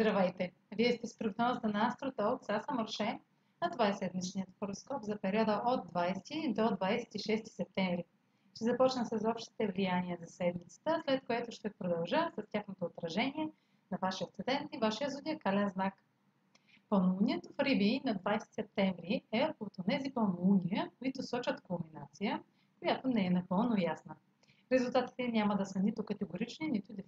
Здравейте! Вие сте с прогноза на Астротолк, аз съм Роше, а това е седмичният хороскоп за периода от 20 до 26 септември. Ще започна с общите влияния за седмицата, след което ще продължа с тяхното отражение на вашия асцендент и вашия зодиакален знак. Пълнолунието в Риби на 20 септември е от тези пълнолуния, които сочат кулминация, която не е напълно ясна. Резултатите няма да са нито категорични, нито дефинирани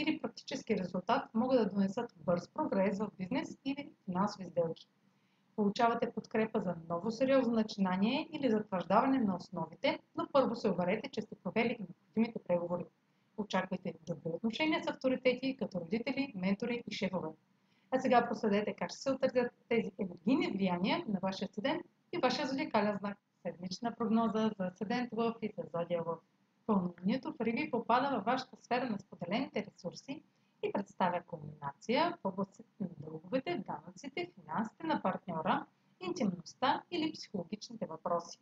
или практически резултат могат да донесат бърз прогрес в бизнес или финансови сделки. Получавате подкрепа за ново сериозно начинание или затвърждаване на основите, но първо се уверете, че сте провели необходимите преговори. Очаквайте добри отношения с авторитети, като родители, ментори и шефове. А сега проследете как ще се отразят тези енергийни влияния на вашия седент и вашия зодиакален знак. Седмична прогноза за седент в и за зодия в Пълнолунието в Риби попада във вашата сфера на споделените ресурси и представя комбинация в областите на дълговете, данъците, финансите на партньора, интимността или психологичните въпроси.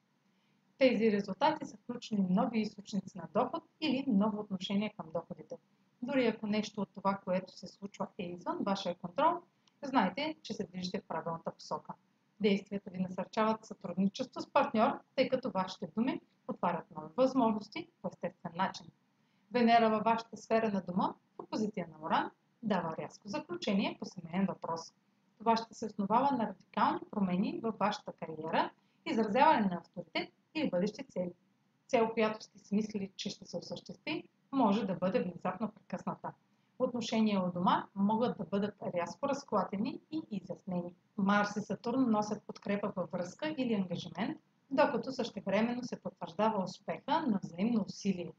В тези резултати са включени нови източници на доход или ново отношение към доходите. Дори ако нещо от това, което се случва е извън вашия контрол, знайте, че се движите в правилната посока. Действията ви насърчават сътрудничество с партньор, тъй като вашите думи отварят нови възможности естествен начин. Венера във вашата сфера на дома, в опозиция на Оран, дава рязко заключение по семейен въпрос. Това ще се основава на радикални промени във вашата кариера, изразяване на авторитет или бъдещи цели. Цел, която сте си мислили, че ще се осъществи, може да бъде внезапно прекъсната. Отношения от дома могат да бъдат рязко разклатени и изяснени. Марс и Сатурн носят подкрепа във връзка или ангажимент, докато същевременно се потвърждава успеха на взаимно усилие.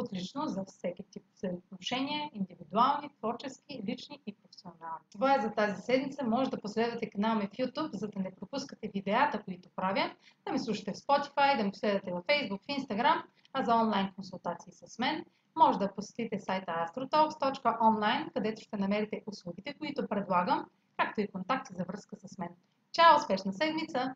Отлично за всеки тип взаимоотношения, индивидуални, творчески, лични и професионални. Това е за тази седмица. Може да последвате канала ми в YouTube, за да не пропускате видеята, които правя, да ме слушате в Spotify, да ме последвате във Facebook, в Instagram, а за онлайн консултации с мен може да посетите сайта astrotalks.online, където ще намерите услугите, които предлагам, както и контакти за връзка с мен. Чао! Успешна седмица!